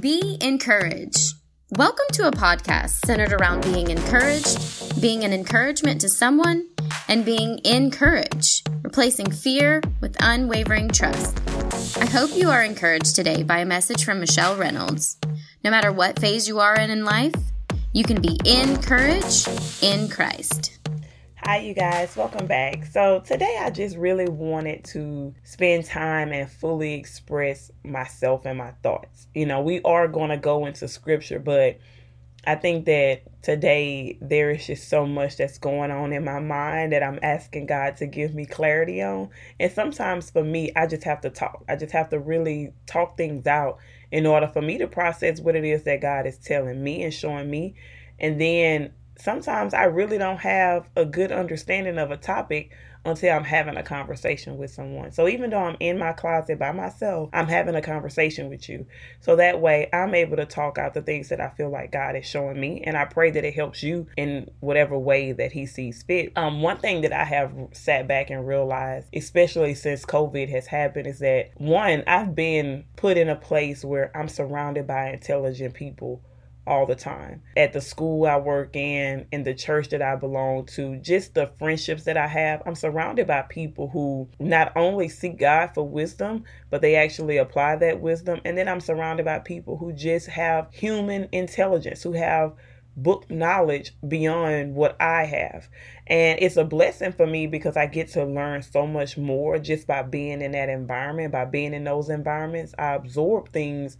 Be encouraged. Welcome to a podcast centered around being encouraged, being an encouragement to someone, and being encouraged, replacing fear with unwavering trust. I hope you are encouraged today by a message from Michelle Reynolds. No matter what phase you are in in life, you can be encouraged in Christ. Hi, you guys, welcome back. So, today I just really wanted to spend time and fully express myself and my thoughts. You know, we are going to go into scripture, but I think that today there is just so much that's going on in my mind that I'm asking God to give me clarity on. And sometimes for me, I just have to talk. I just have to really talk things out in order for me to process what it is that God is telling me and showing me. And then sometimes I really don't have a good understanding of a topic until I'm having a conversation with someone. So even though I'm in my closet by myself, I'm having a conversation with you. So that way I'm able to talk out the things that I feel like God is showing me. And I pray that it helps you in whatever way that He sees fit. Um, one thing that I have sat back and realized, especially since COVID has happened, is that one, I've been put in a place where I'm surrounded by intelligent people all the time. At the school I work in, in the church that I belong to, just the friendships that I have, I'm surrounded by people who not only seek God for wisdom, but they actually apply that wisdom. And then I'm surrounded by people who just have human intelligence, who have book knowledge beyond what I have. And it's a blessing for me because I get to learn so much more just by being in that environment, by being in those environments. I absorb things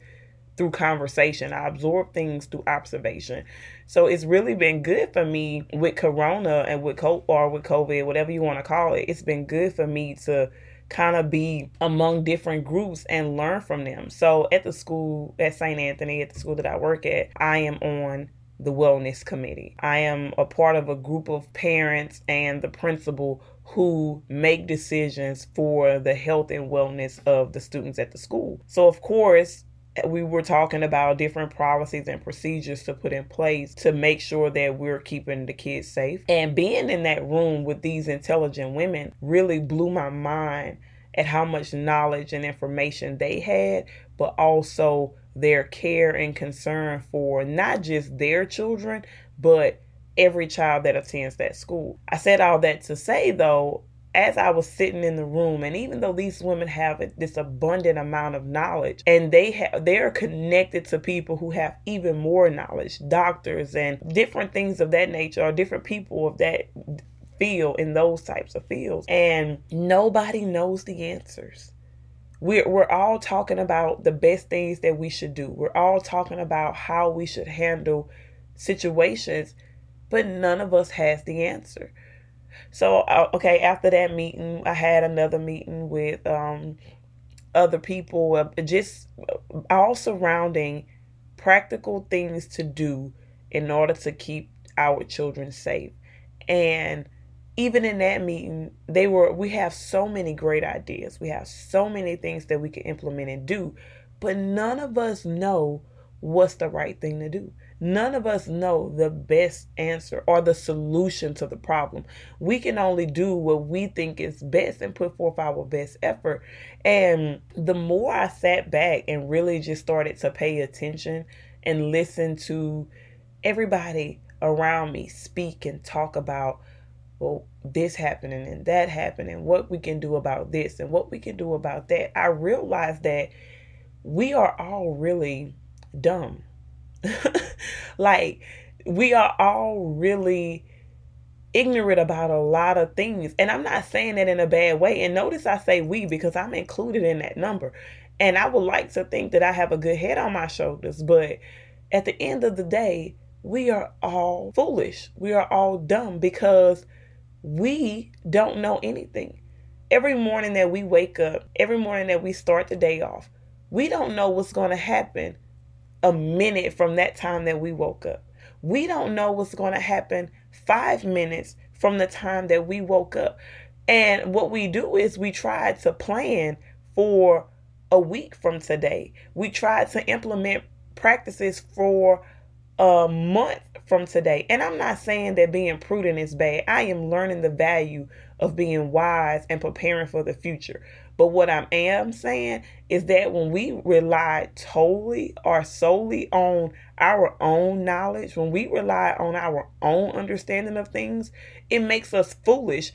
through conversation. I absorb things through observation. So it's really been good for me with Corona and with co- or with COVID, whatever you want to call it. It's been good for me to kind of be among different groups and learn from them. So at the school at St. Anthony, at the school that I work at, I am on the wellness committee. I am a part of a group of parents and the principal who make decisions for the health and wellness of the students at the school. So, of course, we were talking about different policies and procedures to put in place to make sure that we're keeping the kids safe. And being in that room with these intelligent women really blew my mind at how much knowledge and information they had, but also their care and concern for not just their children, but every child that attends that school. I said all that to say, though, as I was sitting in the room, and even though these women have this abundant amount of knowledge, and they have they're connected to people who have even more knowledge, doctors and different things of that nature, or different people of that field in those types of fields, and nobody knows the answers. We're, we're all talking about the best things that we should do. We're all talking about how we should handle situations, but none of us has the answer. So uh, okay, after that meeting, I had another meeting with um, other people, uh, just all surrounding practical things to do in order to keep our children safe. And even in that meeting, they were we have so many great ideas. We have so many things that we can implement and do, but none of us know what's the right thing to do. None of us know the best answer or the solution to the problem. We can only do what we think is best and put forth our best effort. And the more I sat back and really just started to pay attention and listen to everybody around me speak and talk about well this happening and that happening what we can do about this and what we can do about that i realized that we are all really dumb like, we are all really ignorant about a lot of things. And I'm not saying that in a bad way. And notice I say we because I'm included in that number. And I would like to think that I have a good head on my shoulders. But at the end of the day, we are all foolish. We are all dumb because we don't know anything. Every morning that we wake up, every morning that we start the day off, we don't know what's going to happen a minute from that time that we woke up. We don't know what's going to happen five minutes from the time that we woke up. And what we do is we try to plan for a week from today. We try to implement practices for a month from today. And I'm not saying that being prudent is bad. I am learning the value of being wise and preparing for the future. But what I am saying is that when we rely totally or solely on our own knowledge, when we rely on our own understanding of things, it makes us foolish.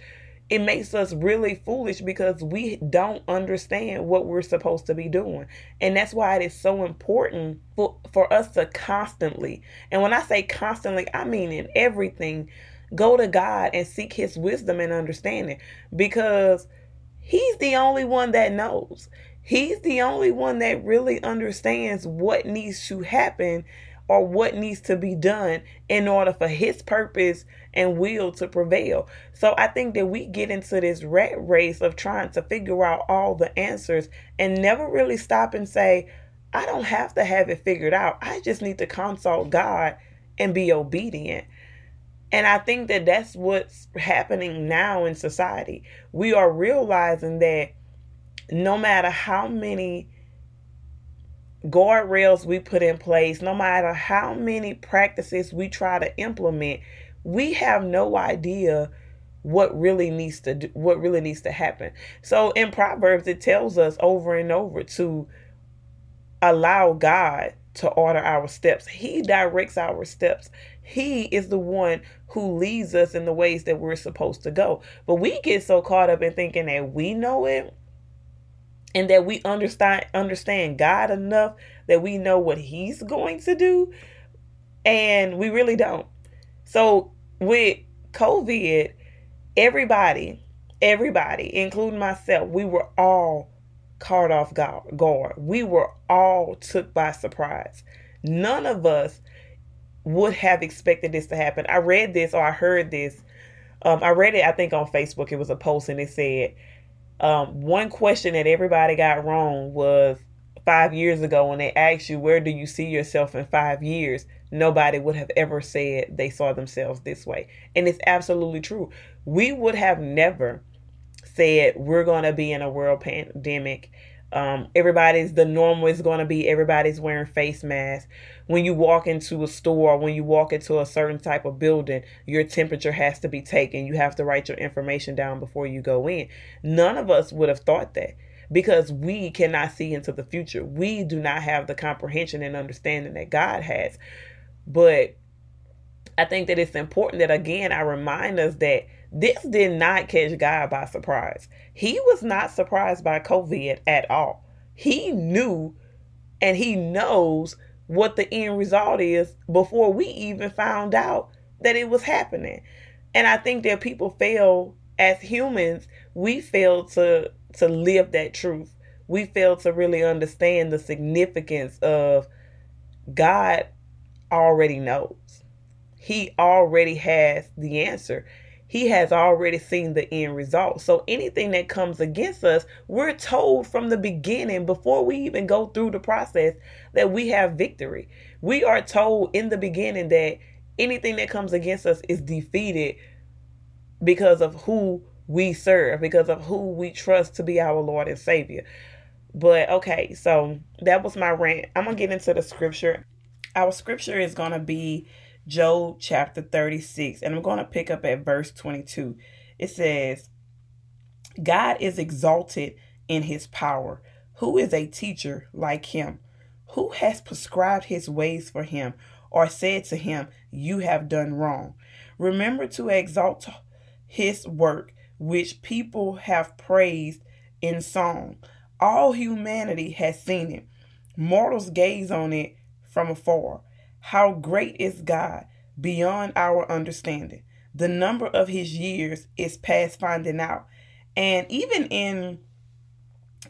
It makes us really foolish because we don't understand what we're supposed to be doing. And that's why it is so important for, for us to constantly, and when I say constantly, I mean in everything, go to God and seek His wisdom and understanding because He's the only one that knows. He's the only one that really understands what needs to happen or what needs to be done in order for his purpose and will to prevail. So I think that we get into this rat race of trying to figure out all the answers and never really stop and say, I don't have to have it figured out. I just need to consult God and be obedient. And I think that that's what's happening now in society. We are realizing that no matter how many guardrails we put in place, no matter how many practices we try to implement, we have no idea what really needs to do, what really needs to happen. So in Proverbs it tells us over and over to allow God to order our steps. He directs our steps. He is the one who leads us in the ways that we're supposed to go. But we get so caught up in thinking that we know it and that we understand understand God enough that we know what he's going to do and we really don't. So with COVID, everybody, everybody, including myself, we were all caught off guard. We were all took by surprise. None of us would have expected this to happen. I read this or I heard this. Um, I read it, I think, on Facebook. It was a post and it said um, one question that everybody got wrong was five years ago when they asked you, Where do you see yourself in five years? Nobody would have ever said they saw themselves this way. And it's absolutely true. We would have never said we're going to be in a world pandemic um, everybody's the normal is going to be everybody's wearing face masks. When you walk into a store, when you walk into a certain type of building, your temperature has to be taken. You have to write your information down before you go in. None of us would have thought that because we cannot see into the future. We do not have the comprehension and understanding that God has. But I think that it's important that again I remind us that this did not catch God by surprise. He was not surprised by COVID at all. He knew and he knows what the end result is before we even found out that it was happening. And I think that people fail as humans, we fail to to live that truth. We fail to really understand the significance of God already knows. He already has the answer he has already seen the end result. So anything that comes against us, we're told from the beginning, before we even go through the process, that we have victory. We are told in the beginning that anything that comes against us is defeated because of who we serve, because of who we trust to be our Lord and Savior. But okay, so that was my rant. I'm going to get into the scripture. Our scripture is going to be Job chapter 36, and I'm going to pick up at verse 22. It says, God is exalted in his power. Who is a teacher like him? Who has prescribed his ways for him or said to him, You have done wrong? Remember to exalt his work, which people have praised in song. All humanity has seen it. Mortals gaze on it from afar. How great is God beyond our understanding. The number of his years is past finding out. And even in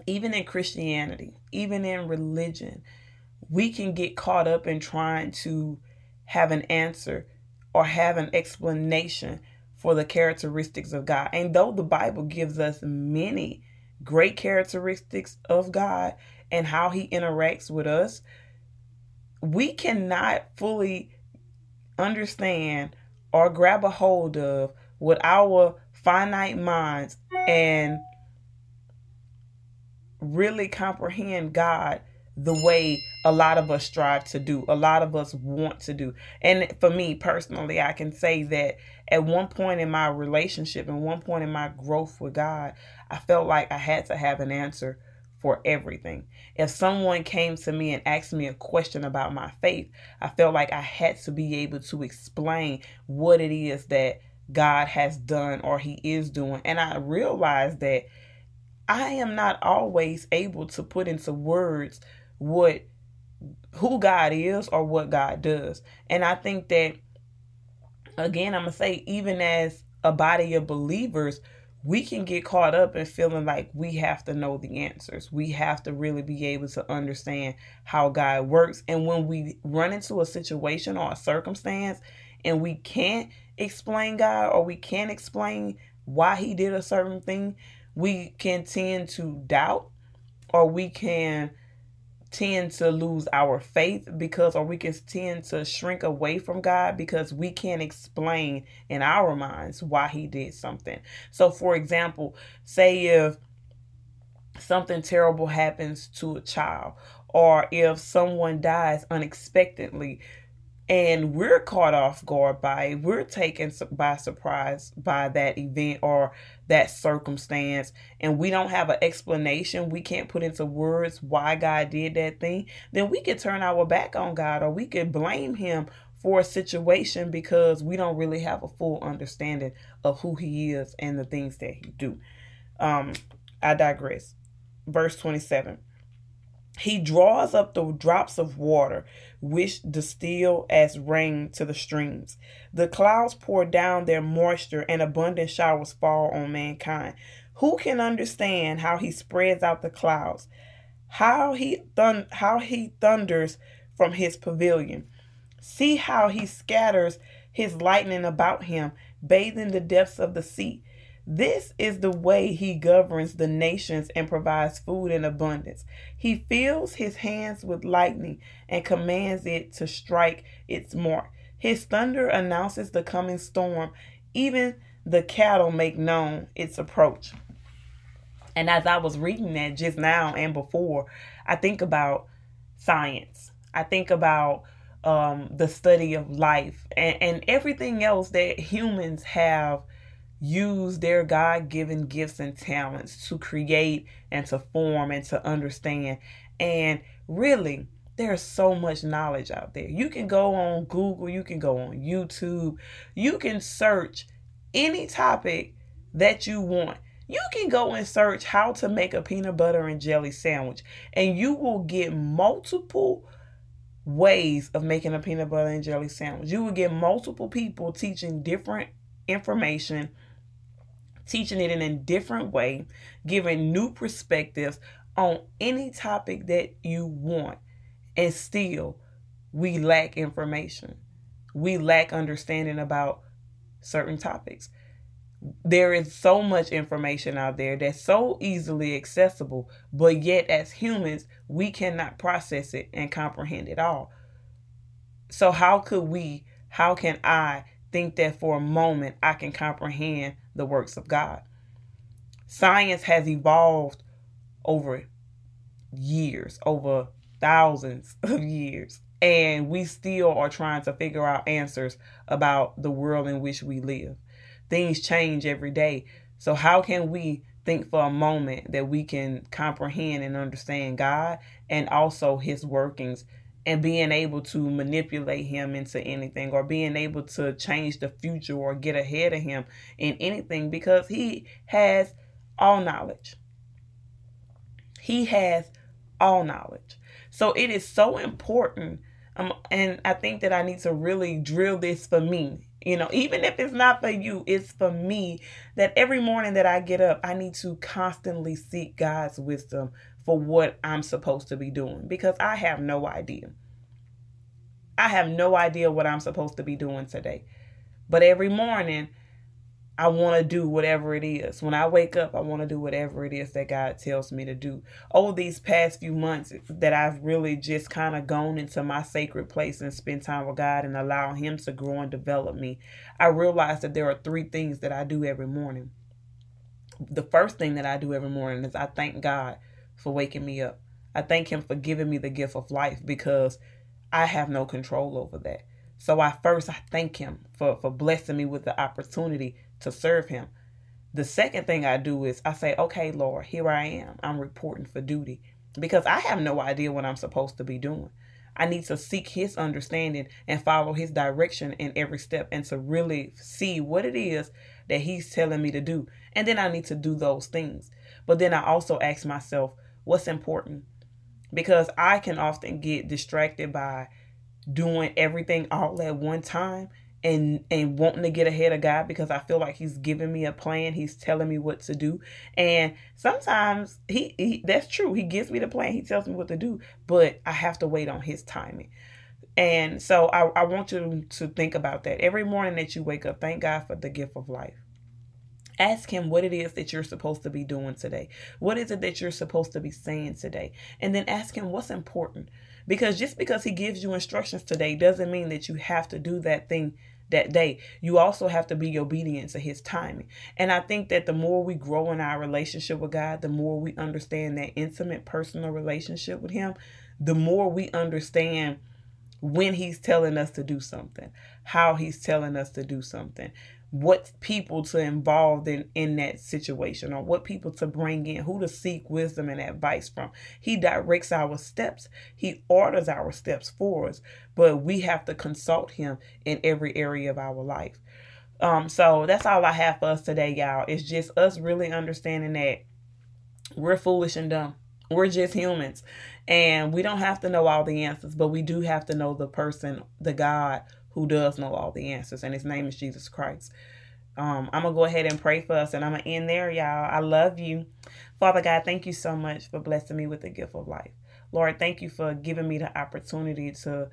even in Christianity, even in religion, we can get caught up in trying to have an answer or have an explanation for the characteristics of God. And though the Bible gives us many great characteristics of God and how he interacts with us, we cannot fully understand or grab a hold of with our finite minds and really comprehend God the way a lot of us strive to do, a lot of us want to do. And for me personally, I can say that at one point in my relationship and one point in my growth with God, I felt like I had to have an answer for everything. If someone came to me and asked me a question about my faith, I felt like I had to be able to explain what it is that God has done or He is doing. And I realized that I am not always able to put into words what who God is or what God does. And I think that again, I'm to say even as a body of believers, we can get caught up in feeling like we have to know the answers. We have to really be able to understand how God works. And when we run into a situation or a circumstance and we can't explain God or we can't explain why he did a certain thing, we can tend to doubt or we can tend to lose our faith because or we can tend to shrink away from God because we can't explain in our minds why he did something. So for example, say if something terrible happens to a child or if someone dies unexpectedly and we're caught off guard by it. We're taken by surprise by that event or that circumstance, and we don't have an explanation. We can't put into words why God did that thing. Then we could turn our back on God or we could blame Him for a situation because we don't really have a full understanding of who He is and the things that He do. Um, I digress. Verse 27. He draws up the drops of water, which distill as rain to the streams. The clouds pour down their moisture, and abundant showers fall on mankind. Who can understand how he spreads out the clouds? How he how he thunders from his pavilion. See how he scatters his lightning about him, bathing the depths of the sea. This is the way he governs the nations and provides food in abundance. He fills his hands with lightning and commands it to strike its mark. His thunder announces the coming storm. Even the cattle make known its approach. And as I was reading that just now and before, I think about science. I think about um, the study of life and, and everything else that humans have use their God given gifts and talents to create and to form and to understand. And really, there's so much knowledge out there. You can go on Google, you can go on YouTube, you can search any topic that you want. You can go and search how to make a peanut butter and jelly sandwich, and you will get multiple ways of making a peanut butter and jelly sandwich. You will get multiple people teaching different information teaching it in a different way, giving new perspectives on any topic that you want. And still, we lack information. We lack understanding about certain topics. There is so much information out there that's so easily accessible, but yet as humans, we cannot process it and comprehend it all. So, how could we, how can I think that for a moment I can comprehend the works of God. Science has evolved over years, over thousands of years, and we still are trying to figure out answers about the world in which we live. Things change every day. So, how can we think for a moment that we can comprehend and understand God and also His workings and being able to manipulate him into anything or being able to change the future or get ahead of him in anything because he has all knowledge. He has all knowledge. So it is so important. Um, and I think that I need to really drill this for me. You know, even if it's not for you, it's for me that every morning that I get up, I need to constantly seek God's wisdom for what I'm supposed to be doing because I have no idea. I have no idea what I'm supposed to be doing today. But every morning, I want to do whatever it is. When I wake up, I want to do whatever it is that God tells me to do. Over these past few months that I've really just kind of gone into my sacred place and spent time with God and allow Him to grow and develop me, I realized that there are three things that I do every morning. The first thing that I do every morning is I thank God for waking me up. I thank Him for giving me the gift of life because I have no control over that. So I first I thank Him for for blessing me with the opportunity to serve Him. The second thing I do is I say, okay, Lord, here I am. I'm reporting for duty because I have no idea what I'm supposed to be doing. I need to seek his understanding and follow his direction in every step and to really see what it is that he's telling me to do. And then I need to do those things. But then I also ask myself, what's important? Because I can often get distracted by doing everything all at one time and and wanting to get ahead of God because I feel like he's giving me a plan, he's telling me what to do. And sometimes he, he that's true. He gives me the plan, he tells me what to do, but I have to wait on his timing. And so I, I want you to think about that. Every morning that you wake up, thank God for the gift of life. Ask him what it is that you're supposed to be doing today. What is it that you're supposed to be saying today? And then ask him what's important. Because just because he gives you instructions today doesn't mean that you have to do that thing that day. You also have to be obedient to his timing. And I think that the more we grow in our relationship with God, the more we understand that intimate personal relationship with him, the more we understand when he's telling us to do something, how he's telling us to do something, what people to involve in in that situation or what people to bring in who to seek wisdom and advice from. He directs our steps. He orders our steps for us but we have to consult him in every area of our life. Um so that's all i have for us today y'all. It's just us really understanding that we're foolish and dumb. We're just humans and we don't have to know all the answers but we do have to know the person the god who does know all the answers, and his name is Jesus Christ. Um, I'm gonna go ahead and pray for us, and I'm gonna end there, y'all. I love you, Father God. Thank you so much for blessing me with the gift of life, Lord. Thank you for giving me the opportunity to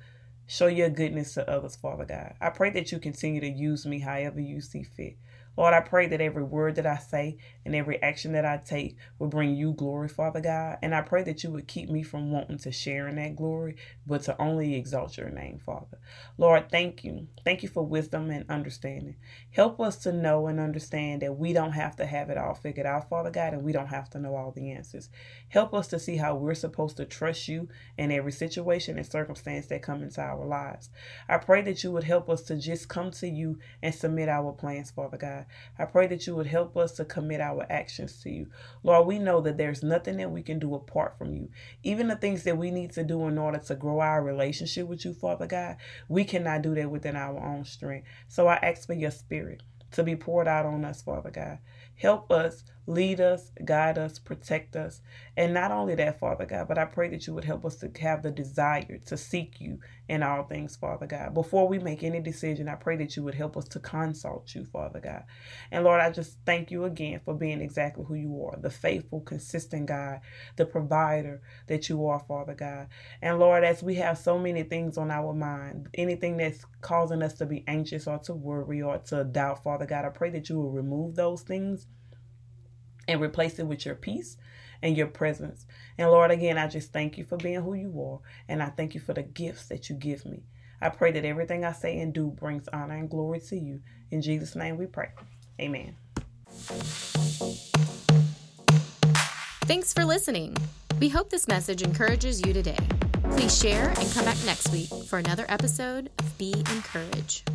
show your goodness to others, Father God. I pray that you continue to use me however you see fit. Lord, I pray that every word that I say and every action that I take will bring you glory, Father God. And I pray that you would keep me from wanting to share in that glory, but to only exalt your name, Father. Lord, thank you. Thank you for wisdom and understanding. Help us to know and understand that we don't have to have it all figured out, Father God, and we don't have to know all the answers. Help us to see how we're supposed to trust you in every situation and circumstance that come into our lives. I pray that you would help us to just come to you and submit our plans, Father God. I pray that you would help us to commit our actions to you. Lord, we know that there's nothing that we can do apart from you. Even the things that we need to do in order to grow our relationship with you, Father God, we cannot do that within our own strength. So I ask for your spirit to be poured out on us, Father God. Help us, lead us, guide us, protect us. And not only that, Father God, but I pray that you would help us to have the desire to seek you in all things, Father God. Before we make any decision, I pray that you would help us to consult you, Father God. And Lord, I just thank you again for being exactly who you are the faithful, consistent God, the provider that you are, Father God. And Lord, as we have so many things on our mind, anything that's causing us to be anxious or to worry or to doubt, Father God, I pray that you will remove those things and replace it with your peace and your presence. And Lord, again, I just thank you for being who you are. And I thank you for the gifts that you give me. I pray that everything I say and do brings honor and glory to you. In Jesus' name we pray. Amen. Thanks for listening. We hope this message encourages you today. Please share and come back next week for another episode of Be Encouraged.